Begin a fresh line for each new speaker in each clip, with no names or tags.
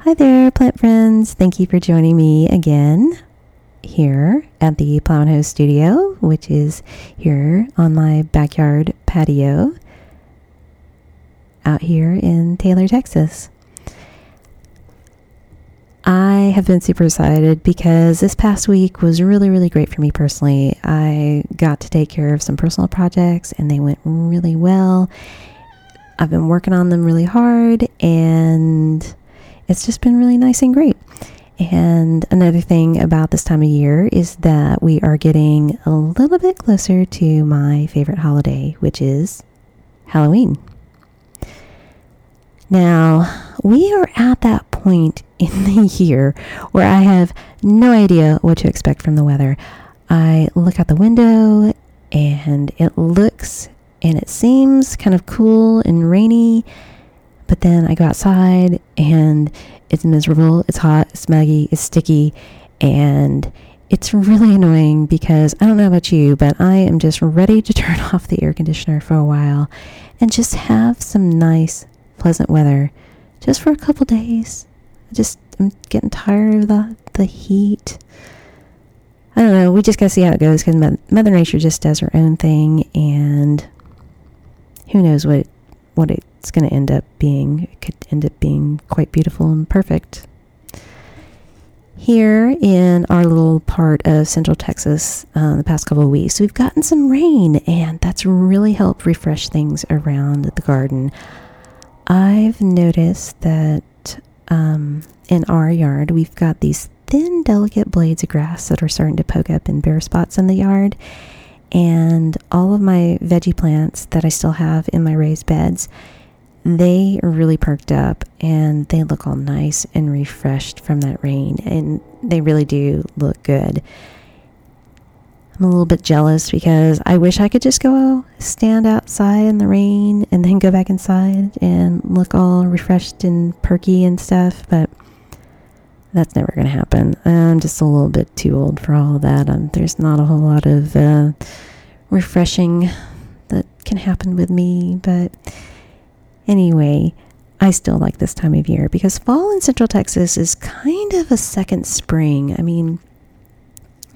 Hi there, plant friends. Thank you for joining me again here at the Plow and Hose Studio, which is here on my backyard patio out here in Taylor, Texas. I have been super excited because this past week was really, really great for me personally. I got to take care of some personal projects and they went really well. I've been working on them really hard and it's just been really nice and great. And another thing about this time of year is that we are getting a little bit closer to my favorite holiday, which is Halloween. Now, we are at that point in the year where I have no idea what to expect from the weather. I look out the window and it looks and it seems kind of cool and rainy, but then I go outside and it's miserable, it's hot, it's smoggy, it's sticky, and it's really annoying because I don't know about you, but I am just ready to turn off the air conditioner for a while and just have some nice, pleasant weather just for a couple days. I just I'm getting tired of the the heat. I don't know. We just gotta see how it goes because Mother Nature just does her own thing, and who knows what what it's going to end up being. It could end up being quite beautiful and perfect. Here in our little part of Central Texas, uh, the past couple of weeks, we've gotten some rain, and that's really helped refresh things around the garden. I've noticed that um, in our yard, we've got these thin, delicate blades of grass that are starting to poke up in bare spots in the yard and all of my veggie plants that I still have in my raised beds, they are really perked up and they look all nice and refreshed from that rain, and they really do look good. I'm a little bit jealous because I wish I could just go stand outside in the rain and then go back inside and look all refreshed and perky and stuff, but that's never going to happen. I'm just a little bit too old for all of that. Um, there's not a whole lot of uh, refreshing that can happen with me. But anyway, I still like this time of year because fall in Central Texas is kind of a second spring. I mean,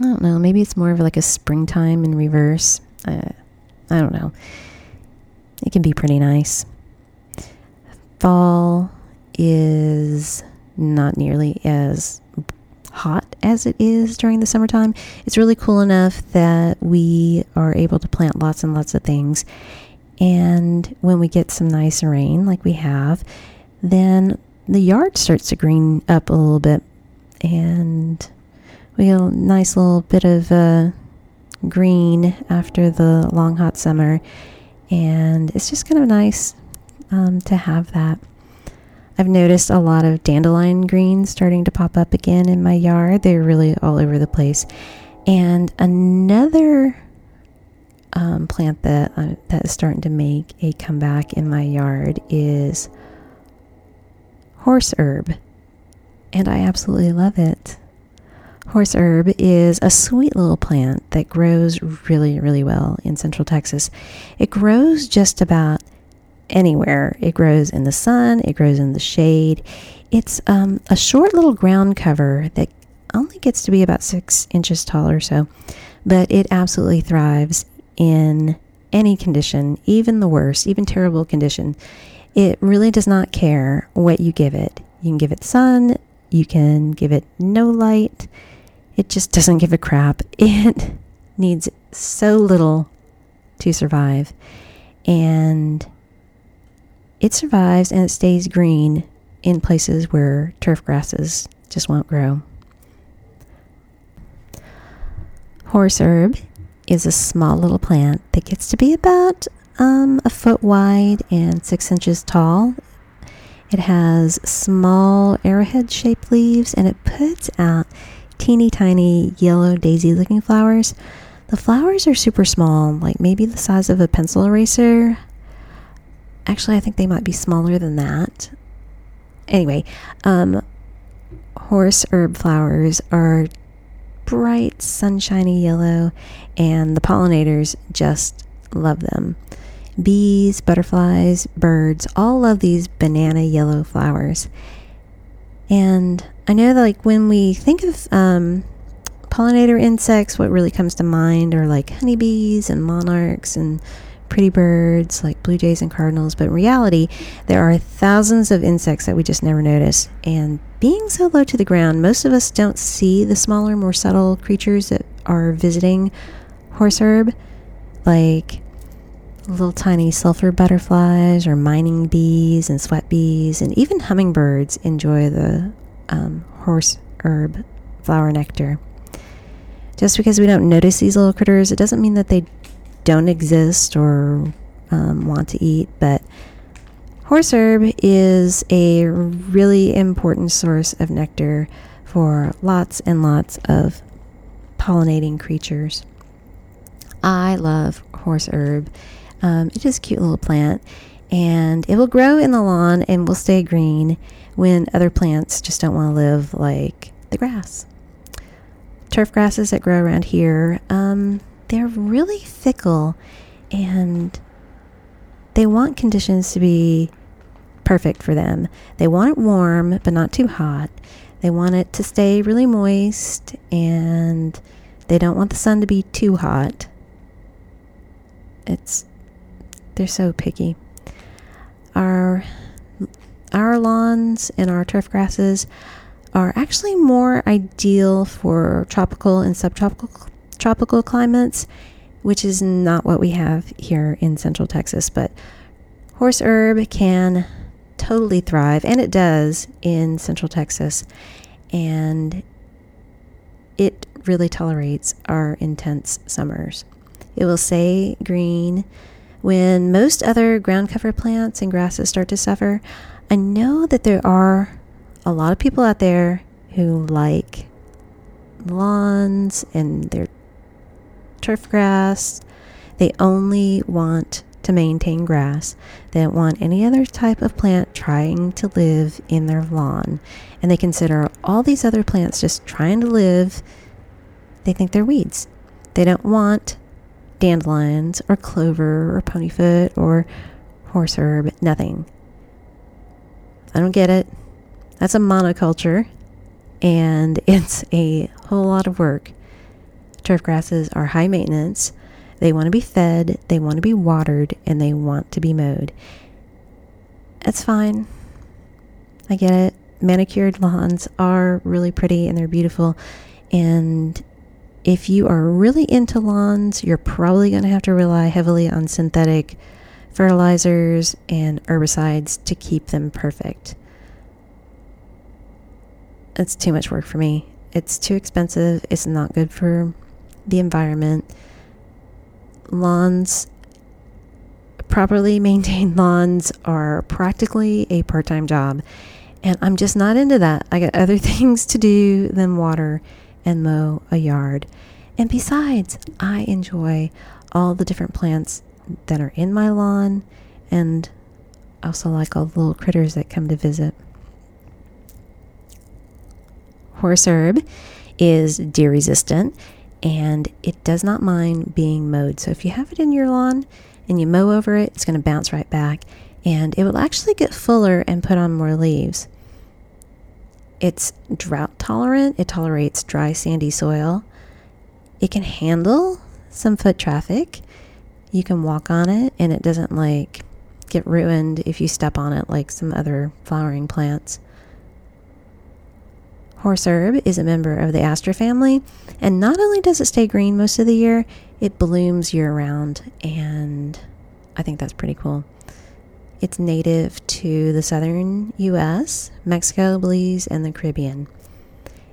I don't know. Maybe it's more of like a springtime in reverse. Uh, I don't know. It can be pretty nice. Fall is not nearly as hot as it is during the summertime. It's really cool enough that we are able to plant lots and lots of things. And when we get some nice rain, like we have, then the yard starts to green up a little bit. And we get a nice little bit of uh, green after the long, hot summer. And it's just kind of nice um, to have that. I've noticed a lot of dandelion greens starting to pop up again in my yard. They're really all over the place. And another um, plant that uh, that is starting to make a comeback in my yard is horse herb, and I absolutely love it. Horse herb is a sweet little plant that grows really, really well in central Texas. It grows just about anywhere. It grows in the sun, it grows in the shade. It's um, a short little ground cover that only gets to be about six inches tall or so, but it absolutely thrives in any condition, even the worst, even terrible condition. It really does not care what you give it. You can give it sun, you can give it no light. It just doesn't give a crap. It needs so little to survive. And it survives and it stays green in places where turf grasses just won't grow. Horse herb is a small little plant that gets to be about um, a foot wide and six inches tall. It has small arrowhead shaped leaves and it puts out teeny tiny yellow daisy looking flowers. The flowers are super small, like maybe the size of a pencil eraser. Actually, I think they might be smaller than that. Anyway, um, horse herb flowers are bright, sunshiny yellow, and the pollinators just love them. Bees, butterflies, birds all love these banana yellow flowers. And I know that, like, when we think of um, pollinator insects, what really comes to mind are like honeybees and monarchs and pretty birds like blue jays and cardinals. But in reality, there are thousands of insects that we just never notice. And being so low to the ground, most of us don't see the smaller, more subtle creatures that are visiting horse herb, like little tiny sulfur butterflies or mining bees and sweat bees, and even hummingbirds enjoy the um, horse herb flower nectar. Just because we don't notice these little critters, it doesn't mean that they don't exist or um, want to eat, but horse herb is a really important source of nectar for lots and lots of pollinating creatures. I love horse herb. Um, it is a cute little plant, and it will grow in the lawn and will stay green when other plants just don't want to live like the grass. Turf grasses that grow around here, um, they're really fickle and they want conditions to be perfect for them. They want it warm, but not too hot. They want it to stay really moist and they don't want the sun to be too hot. It's they're so picky. Our our lawns and our turf grasses are actually more ideal for tropical and subtropical tropical climates, which is not what we have here in central Texas. But horse herb can totally thrive, and it does in central Texas. And it really tolerates our intense summers. It will stay green when most other ground cover plants and grasses start to suffer. I know that there are a lot of people out there who like lawns and their turf grass. They only want to maintain grass. They don't want any other type of plant trying to live in their lawn. And they consider all these other plants just trying to live, they think they're weeds. They don't want dandelions or clover or ponyfoot or horse herb, nothing. I don't get it. That's a monoculture and it's a whole lot of work. Turf grasses are high maintenance. They want to be fed, they want to be watered, and they want to be mowed. That's fine. I get it. Manicured lawns are really pretty and they're beautiful. And if you are really into lawns, you're probably going to have to rely heavily on synthetic fertilizers and herbicides to keep them perfect. It's too much work for me. It's too expensive. It's not good for the environment. Lawns, properly maintained lawns, are practically a part time job. And I'm just not into that. I got other things to do than water and mow a yard. And besides, I enjoy all the different plants that are in my lawn and I also like all the little critters that come to visit. Horse herb is deer resistant and it does not mind being mowed. So if you have it in your lawn and you mow over it, it's going to bounce right back and it will actually get fuller and put on more leaves. It's drought tolerant, it tolerates dry, sandy soil. It can handle some foot traffic. You can walk on it and it doesn't like get ruined if you step on it like some other flowering plants. Horse herb is a member of the aster family, and not only does it stay green most of the year, it blooms year round, and I think that's pretty cool. It's native to the southern US, Mexico, Belize, and the Caribbean.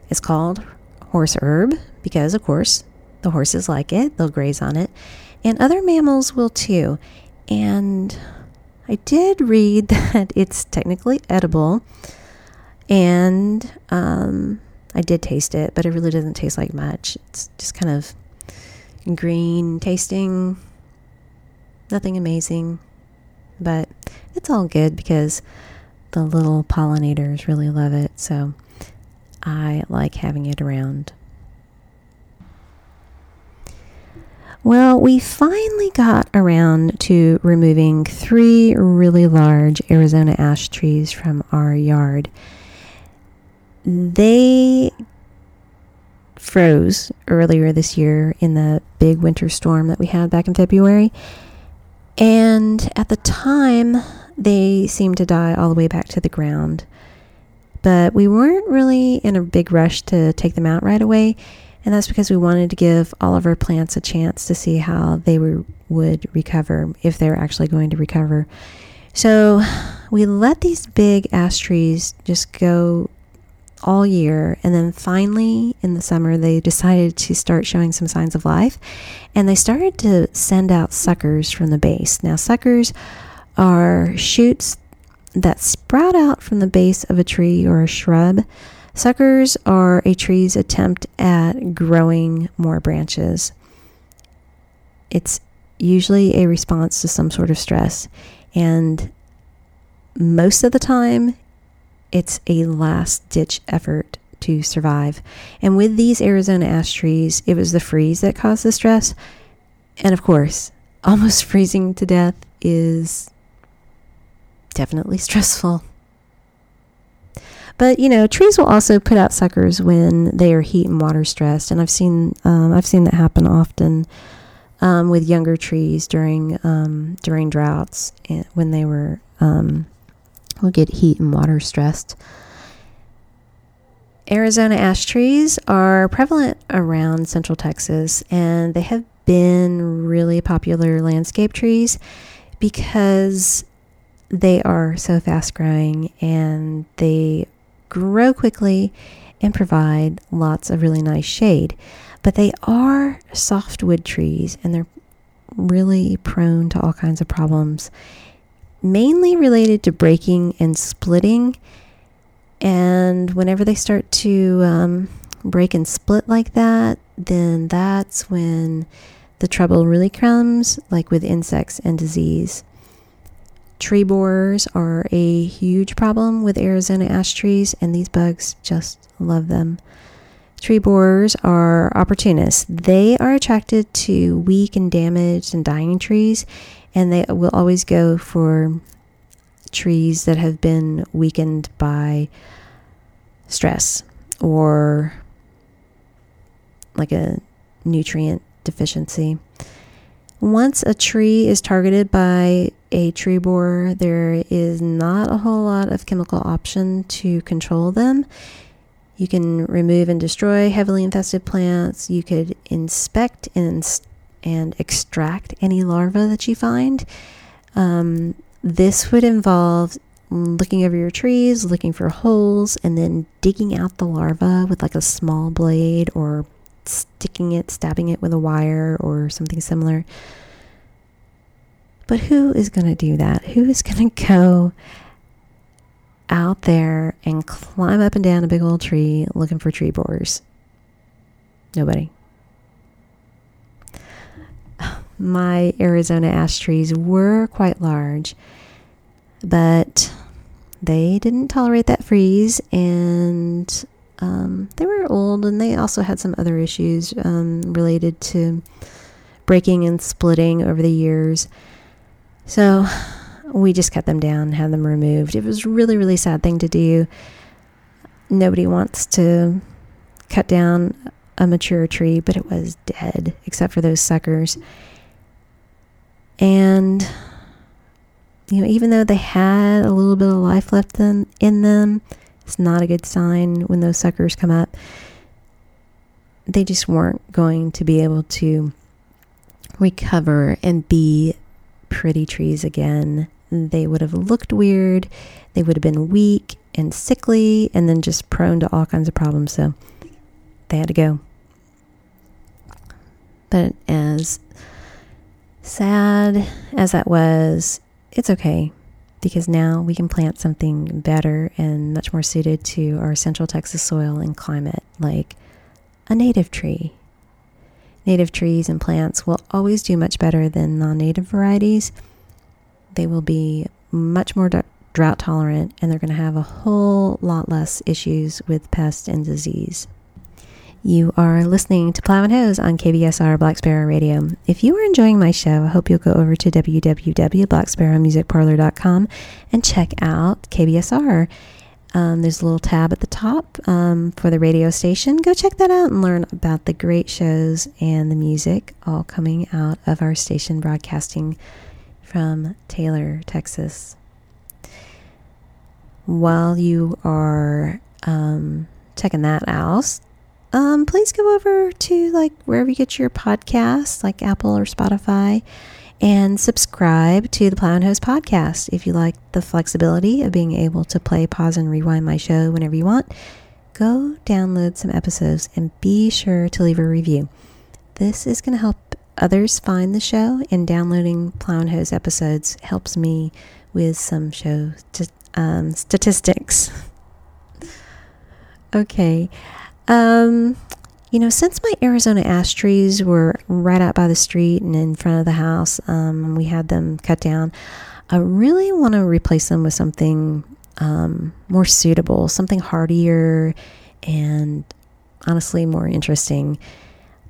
It's called horse herb because, of course, the horses like it, they'll graze on it, and other mammals will too. And I did read that it's technically edible, and um, I did taste it, but it really doesn't taste like much. It's just kind of green tasting, nothing amazing, but it's all good because the little pollinators really love it. So I like having it around. Well, we finally got around to removing three really large Arizona ash trees from our yard. They froze earlier this year in the big winter storm that we had back in February. And at the time, they seemed to die all the way back to the ground. But we weren't really in a big rush to take them out right away and that's because we wanted to give all of our plants a chance to see how they were, would recover, if they're actually going to recover. So we let these big ash trees just go all year. And then finally in the summer, they decided to start showing some signs of life. And they started to send out suckers from the base. Now, suckers are shoots that sprout out from the base of a tree or a shrub Suckers are a tree's attempt at growing more branches. It's usually a response to some sort of stress, and most of the time, it's a last ditch effort to survive. And with these Arizona ash trees, it was the freeze that caused the stress. And of course, almost freezing to death is definitely stressful. But you know, trees will also put out suckers when they are heat and water stressed, and I've seen um, I've seen that happen often um, with younger trees during um, during droughts eh, when they were um, will get heat and water stressed. Arizona ash trees are prevalent around central Texas, and they have been really popular landscape trees because they are so fast growing and they grow quickly and provide lots of really nice shade. But they are softwood trees and they're really prone to all kinds of problems, mainly related to breaking and splitting. And whenever they start to um, break and split like that, then that's when the trouble really comes, like with insects and disease. Tree borers are a huge problem with Arizona ash trees, and these bugs just love them. Tree borers are opportunists. They are attracted to weak and damaged and dying trees, and they will always go for trees that have been weakened by stress or like a nutrient deficiency. Once a tree is targeted by a tree borer, there is not a whole lot of chemical option to control them. You can remove and destroy heavily infested plants. You could inspect and, and extract any larvae that you find. Um, this would involve looking over your trees, looking for holes, and then digging out the larva with like a small blade or sticking it, stabbing it with a wire or something similar. But who is going to do that? Who is going to go out there and climb up and down a big old tree looking for tree borers? Nobody. My Arizona ash trees were quite large, but they didn't tolerate that freeze and um, they were old and they also had some other issues um, related to breaking and splitting over the years. So we just cut them down, had them removed. It was really, really sad thing to do. Nobody wants to cut down a mature tree, but it was dead except for those suckers. And you know, even though they had a little bit of life left in, in them, it's not a good sign when those suckers come up. They just weren't going to be able to recover and be pretty trees again. They would have looked weird. They would have been weak and sickly and then just prone to all kinds of problems. So they had to go. But as sad as that was, it's okay because now we can plant something better and much more suited to our central Texas soil and climate, like a native tree. Native trees and plants will always do much better than non native varieties. They will be much more drought tolerant and they're going to have a whole lot less issues with pest and disease. You are listening to Plow and Hose on KBSR Black Sparrow Radio. If you are enjoying my show, I hope you'll go over to www.blacksparrowmusicparlor.com and check out KBSR. Um, there's a little tab at the top um, for the radio station. Go check that out and learn about the great shows and the music all coming out of our station broadcasting from Taylor, Texas. While you are um, checking that out, um, please go over to like wherever you get your podcasts, like Apple or Spotify, and subscribe to the Plow and Hose podcast. If you like the flexibility of being able to play, pause, and rewind my show whenever you want, go download some episodes and be sure to leave a review. This is going to help others find the show, and downloading Plow and Hose episodes helps me with some show t- um, statistics. okay. Um, you know, since my Arizona ash trees were right out by the street and in front of the house, um, we had them cut down. I really want to replace them with something um, more suitable, something hardier, and honestly more interesting.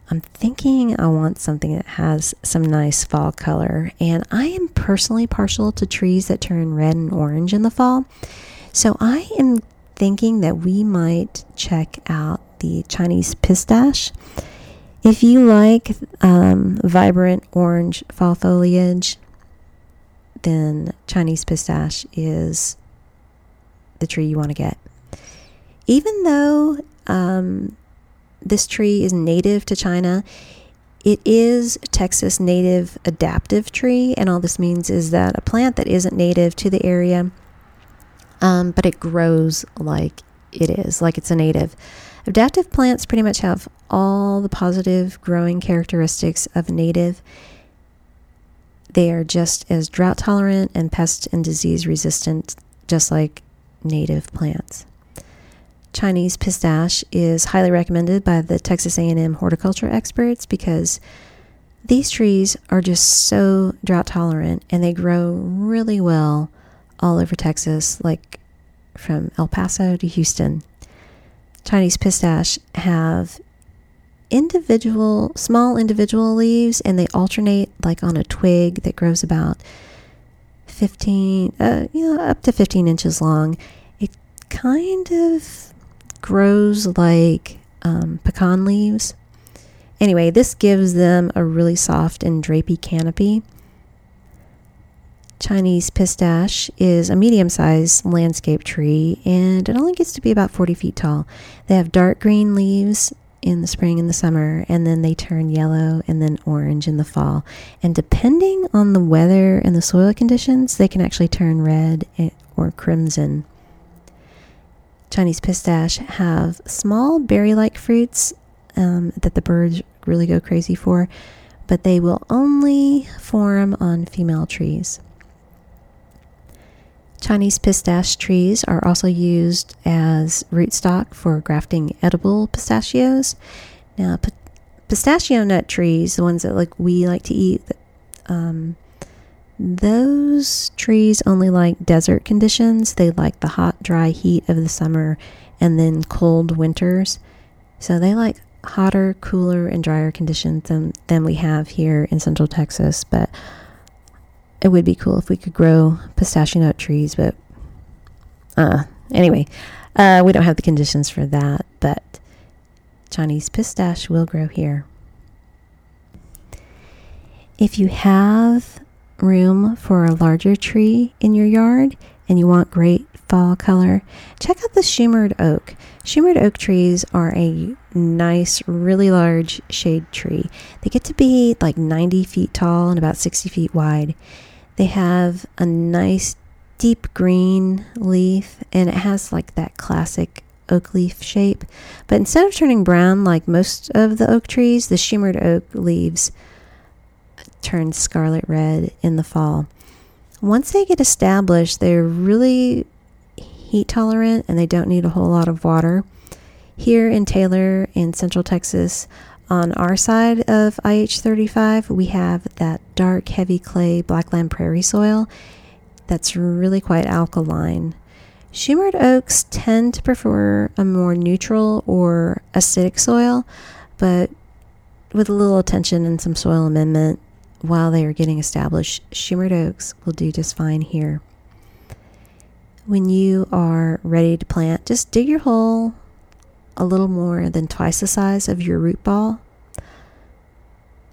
I'm thinking I want something that has some nice fall color, and I am personally partial to trees that turn red and orange in the fall. So I am thinking that we might check out the Chinese pistache. If you like um, vibrant orange fall foliage, then Chinese pistache is the tree you want to get. Even though um, this tree is native to China, it is Texas native adaptive tree, and all this means is that a plant that isn't native to the area, um, but it grows like it is, like it's a native. Adaptive plants pretty much have all the positive growing characteristics of native. They are just as drought tolerant and pest and disease resistant, just like native plants. Chinese pistache is highly recommended by the Texas A&M horticulture experts because these trees are just so drought tolerant and they grow really well all over Texas, like from El Paso to Houston. Chinese pistache have individual, small individual leaves, and they alternate like on a twig that grows about 15, uh, you know, up to 15 inches long. It kind of grows like um, pecan leaves. Anyway, this gives them a really soft and drapey canopy. Chinese pistache is a medium sized landscape tree and it only gets to be about 40 feet tall. They have dark green leaves in the spring and the summer, and then they turn yellow and then orange in the fall. And depending on the weather and the soil conditions, they can actually turn red or crimson. Chinese pistache have small berry like fruits um, that the birds really go crazy for, but they will only form on female trees. Chinese pistache trees are also used as rootstock for grafting edible pistachios. Now, p- pistachio nut trees, the ones that like we like to eat, um, those trees only like desert conditions. They like the hot, dry heat of the summer and then cold winters. So they like hotter, cooler, and drier conditions than, than we have here in central Texas. But it would be cool if we could grow pistachio nut trees, but uh, anyway, uh, we don't have the conditions for that, but Chinese pistache will grow here. If you have room for a larger tree in your yard and you want great fall color, check out the Shumard oak. Shumard oak trees are a nice, really large shade tree. They get to be like 90 feet tall and about 60 feet wide. They have a nice deep green leaf and it has like that classic oak leaf shape. But instead of turning brown like most of the oak trees, the Shumard oak leaves turn scarlet red in the fall. Once they get established, they're really heat tolerant and they don't need a whole lot of water. Here in Taylor in Central Texas, on our side of IH 35, we have that dark, heavy clay blackland prairie soil that's really quite alkaline. Shumard oaks tend to prefer a more neutral or acidic soil, but with a little attention and some soil amendment while they are getting established, Shumard oaks will do just fine here. When you are ready to plant, just dig your hole a little more than twice the size of your root ball.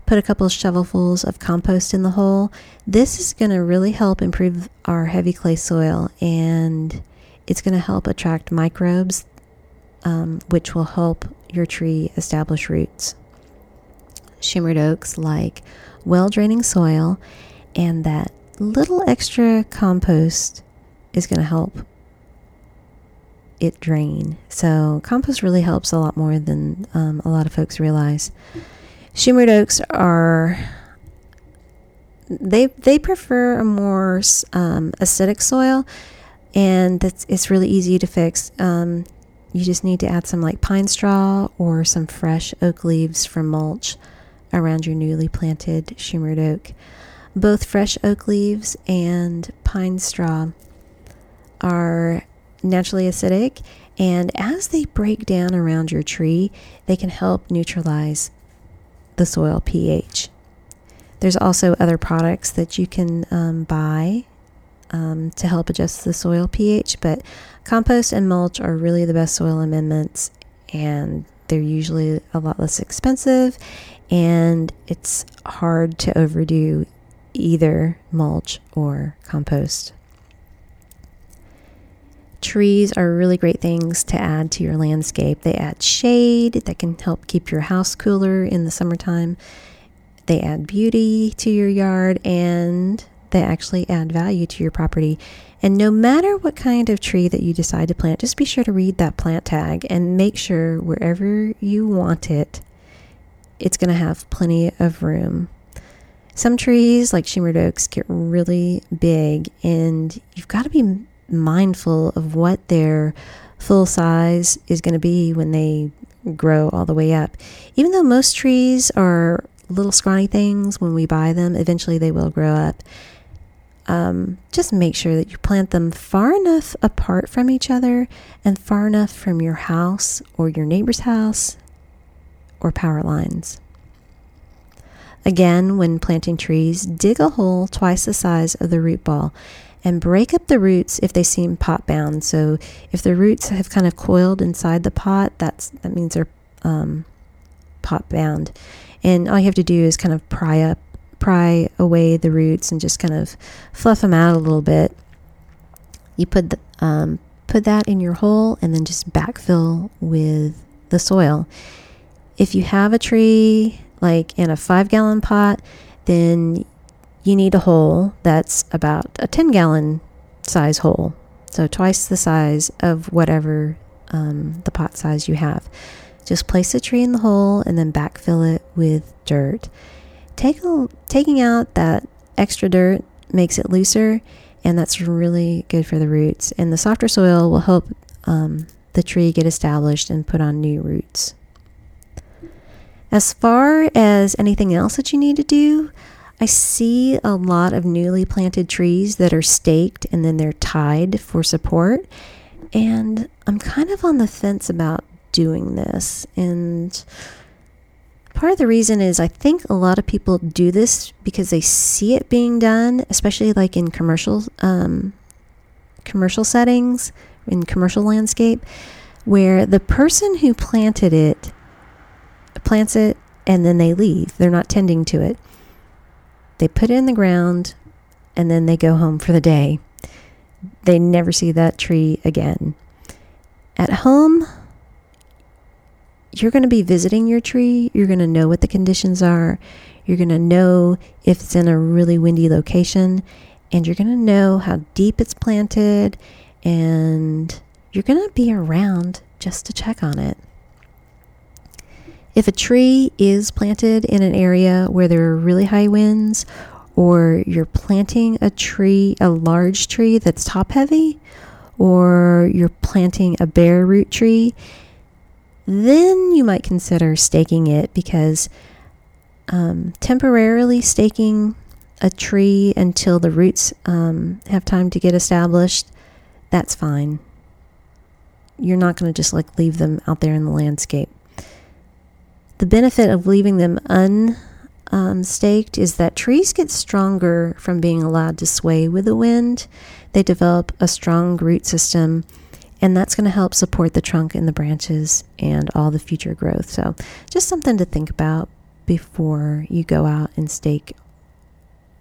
Put a couple of shovelfuls of compost in the hole. This is going to really help improve our heavy clay soil and it's going to help attract microbes, um, which will help your tree establish roots. Shumard oaks like well draining soil, and that little extra compost is going to help it drain. So, compost really helps a lot more than um, a lot of folks realize. Shumard oaks are they they prefer a more um, acidic soil, and that's it's really easy to fix. Um, you just need to add some like pine straw or some fresh oak leaves from mulch around your newly planted Shumard oak. Both fresh oak leaves and pine straw are naturally acidic, and as they break down around your tree, they can help neutralize the soil pH. There's also other products that you can um, buy um, to help adjust the soil pH, but compost and mulch are really the best soil amendments, and they're usually a lot less expensive, and it's hard to overdo either mulch or compost. Trees are really great things to add to your landscape. They add shade that can help keep your house cooler in the summertime. They add beauty to your yard and they actually add value to your property. And no matter what kind of tree that you decide to plant, just be sure to read that plant tag and make sure wherever you want it, it's going to have plenty of room. Some trees, like Shumard oaks, get really big, and you've got to be mindful of what their full size is going to be when they grow all the way up. Even though most trees are little scrawny things when we buy them, eventually they will grow up. Um, just make sure that you plant them far enough apart from each other and far enough from your house or your neighbor's house or power lines. Again, when planting trees, dig a hole twice the size of the root ball and break up the roots if they seem pot bound. So if the roots have kind of coiled inside the pot, that's that means they're um, pot bound. And all you have to do is kind of pry up, pry away the roots and just kind of fluff them out a little bit. You put the, um, put that in your hole and then just backfill with the soil. If you have a tree like in a five gallon pot, then you need a hole that's about a 10 gallon size hole. So twice the size of whatever um, the pot size you have. Just place the tree in the hole and then backfill it with dirt. Take a, taking out that extra dirt makes it looser, and that's really good for the roots. And the softer soil will help um, the tree get established and put on new roots. As far as anything else that you need to do, I see a lot of newly planted trees that are staked and then they're tied for support. And I'm kind of on the fence about doing this. And part of the reason is I think a lot of people do this because they see it being done, especially like in commercial um, commercial settings, in commercial landscape, where the person who planted it plants it and then they leave. They're not tending to it. They put it in the ground and then they go home for the day. They never see that tree again. At home, you're going to be visiting your tree. You're going to know what the conditions are. You're going to know if it's in a really windy location. And you're going to know how deep it's planted. And you're going to be around just to check on it. If a tree is planted in an area where there are really high winds or you're planting a tree, a large tree that's top heavy, or you're planting a bare root tree, then you might consider staking it because um, temporarily staking a tree until the roots um, have time to get established, that's fine. You're not going to just like leave them out there in the landscape. The benefit of leaving them unstaked um, is that trees get stronger from being allowed to sway with the wind. They develop a strong root system, and that's going to help support the trunk and the branches and all the future growth. So, just something to think about before you go out and stake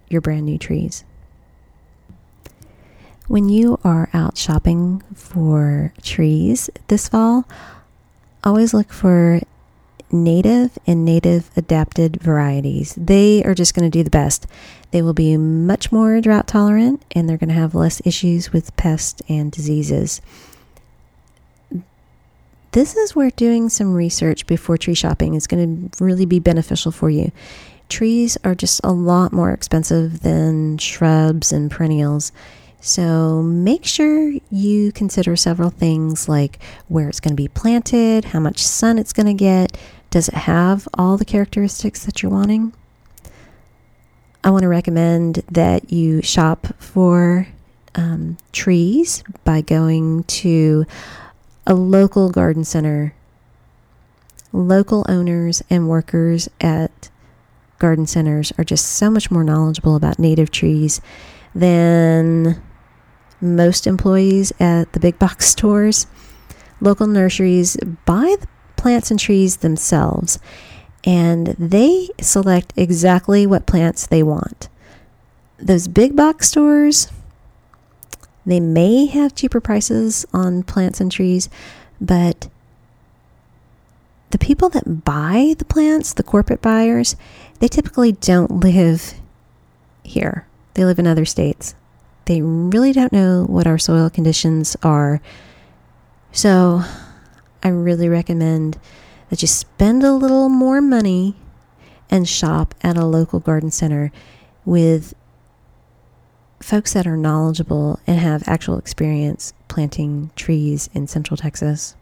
your brand new trees. When you are out shopping for trees this fall, always look for native and native adapted varieties. They are just going to do the best. They will be much more drought tolerant and they're going to have less issues with pests and diseases. This is where doing some research before tree shopping is going to really be beneficial for you. Trees are just a lot more expensive than shrubs and perennials. So make sure you consider several things like where it's going to be planted, how much sun it's going to get, does it have all the characteristics that you're wanting? I want to recommend that you shop for um, trees by going to a local garden center. Local owners and workers at garden centers are just so much more knowledgeable about native trees than most employees at the big box stores. Local nurseries buy the plants and trees themselves, and they select exactly what plants they want. Those big box stores, they may have cheaper prices on plants and trees, but the people that buy the plants, the corporate buyers, they typically don't live here. They live in other states. They really don't know what our soil conditions are. So I really recommend that you spend a little more money and shop at a local garden center with folks that are knowledgeable and have actual experience planting trees in central Texas.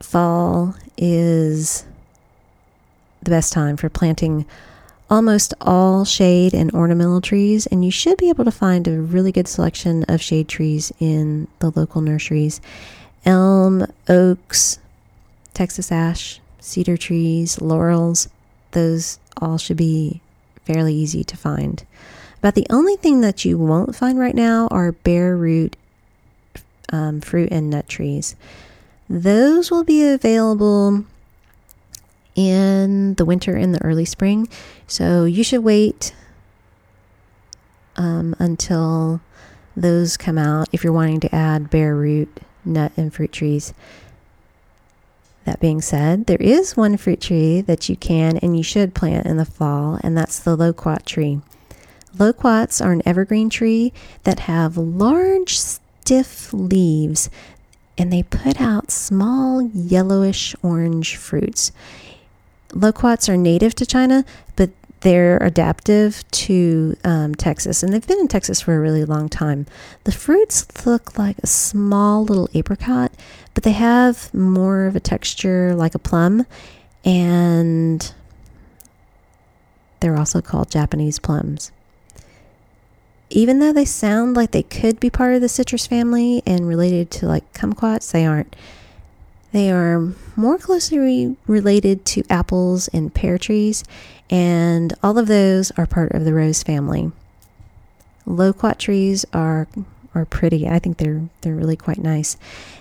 Fall is the best time for planting almost all shade and ornamental trees, and you should be able to find a really good selection of shade trees in the local nurseries elm, oaks, Texas ash, cedar trees, laurels, those all should be fairly easy to find. But the only thing that you won't find right now are bare root um, fruit and nut trees. Those will be available in the winter and the early spring. So you should wait um, until those come out if you're wanting to add bare root nut and fruit trees. That being said, there is one fruit tree that you can and you should plant in the fall, and that's the loquat tree. Loquats are an evergreen tree that have large, stiff leaves and they put out small yellowish orange fruits. Loquats are native to China, but they're adaptive to um, Texas, and they've been in Texas for a really long time. The fruits look like a small little apricot, but they have more of a texture like a plum, and they're also called Japanese plums. Even though they sound like they could be part of the citrus family and related to like kumquats, they aren't. They are more closely related to apples and pear trees, and all of those are part of the rose family. Loquat trees are are pretty. I think they're they're really quite nice.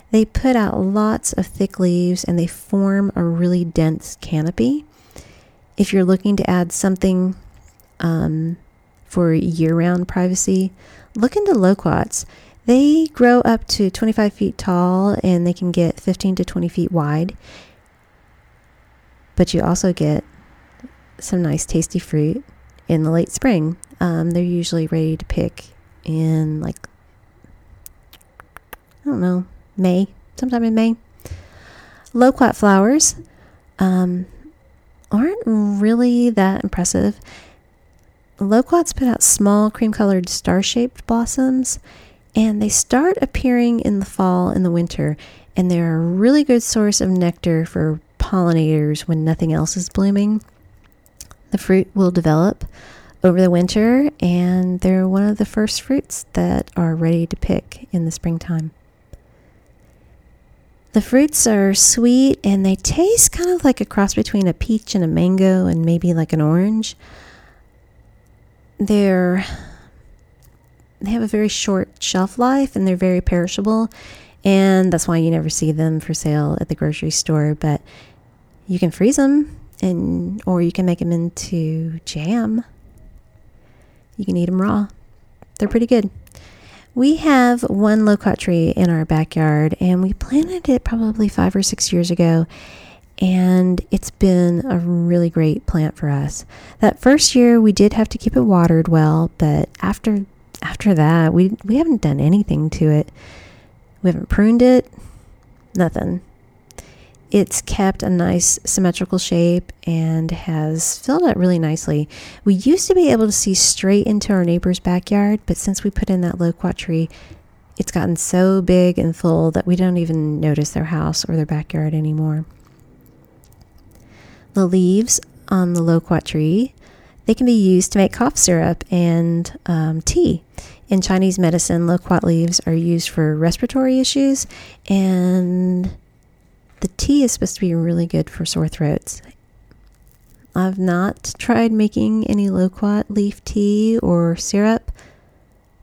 They put out lots of thick leaves and they form a really dense canopy. If you're looking to add something um, for year-round privacy, look into loquats. They grow up to 25 feet tall and they can get 15 to 20 feet wide. But you also get some nice tasty fruit in the late spring. Um, they're usually ready to pick in like, I don't know, May, sometime in May. Loquat flowers um, aren't really that impressive. loquats put out small cream colored star shaped blossoms, and they start appearing in the fall and the winter, and they're a really good source of nectar for pollinators when nothing else is blooming. The fruit will develop over the winter, and they're one of the first fruits that are ready to pick in the springtime. The fruits are sweet and they taste kind of like a cross between a peach and a mango and maybe like an orange. They're they have a very short shelf life and they're very perishable and that's why you never see them for sale at the grocery store, but you can freeze them and or you can make them into jam. You can eat them raw. They're pretty good. We have one loquat tree in our backyard, and we planted it probably five or six years ago. And it's been a really great plant for us. That first year, we did have to keep it watered well, but after after that, we we haven't done anything to it. We haven't pruned it, nothing. It's kept a nice symmetrical shape and has filled out really nicely. We used to be able to see straight into our neighbor's backyard, but since we put in that loquat tree, it's gotten so big and full that we don't even notice their house or their backyard anymore. The leaves on the loquat tree, they can be used to make cough syrup and um, tea. In Chinese medicine, loquat leaves are used for respiratory issues and the tea is supposed to be really good for sore throats. I've not tried making any loquat leaf tea or syrup,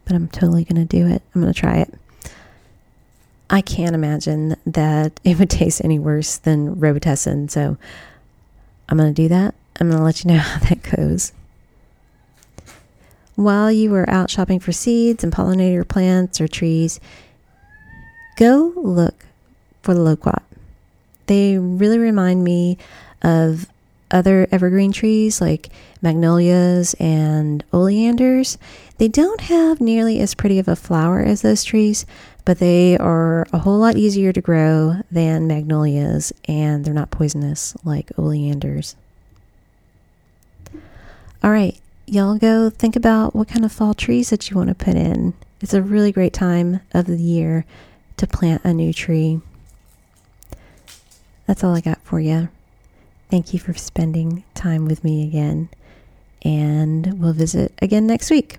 but I'm totally going to do it. I'm going to try it. I can't imagine that it would taste any worse than Robitussin, so I'm going to do that. I'm going to let you know how that goes. While you are out shopping for seeds and pollinator plants or trees, go look for the loquat. They really remind me of other evergreen trees like magnolias and oleanders. They don't have nearly as pretty of a flower as those trees, but they are a whole lot easier to grow than magnolias and they're not poisonous like oleanders. All right, y'all go think about what kind of fall trees that you want to put in. It's a really great time of the year to plant a new tree. That's all I got for you. Thank you for spending time with me again, and we'll visit again next week.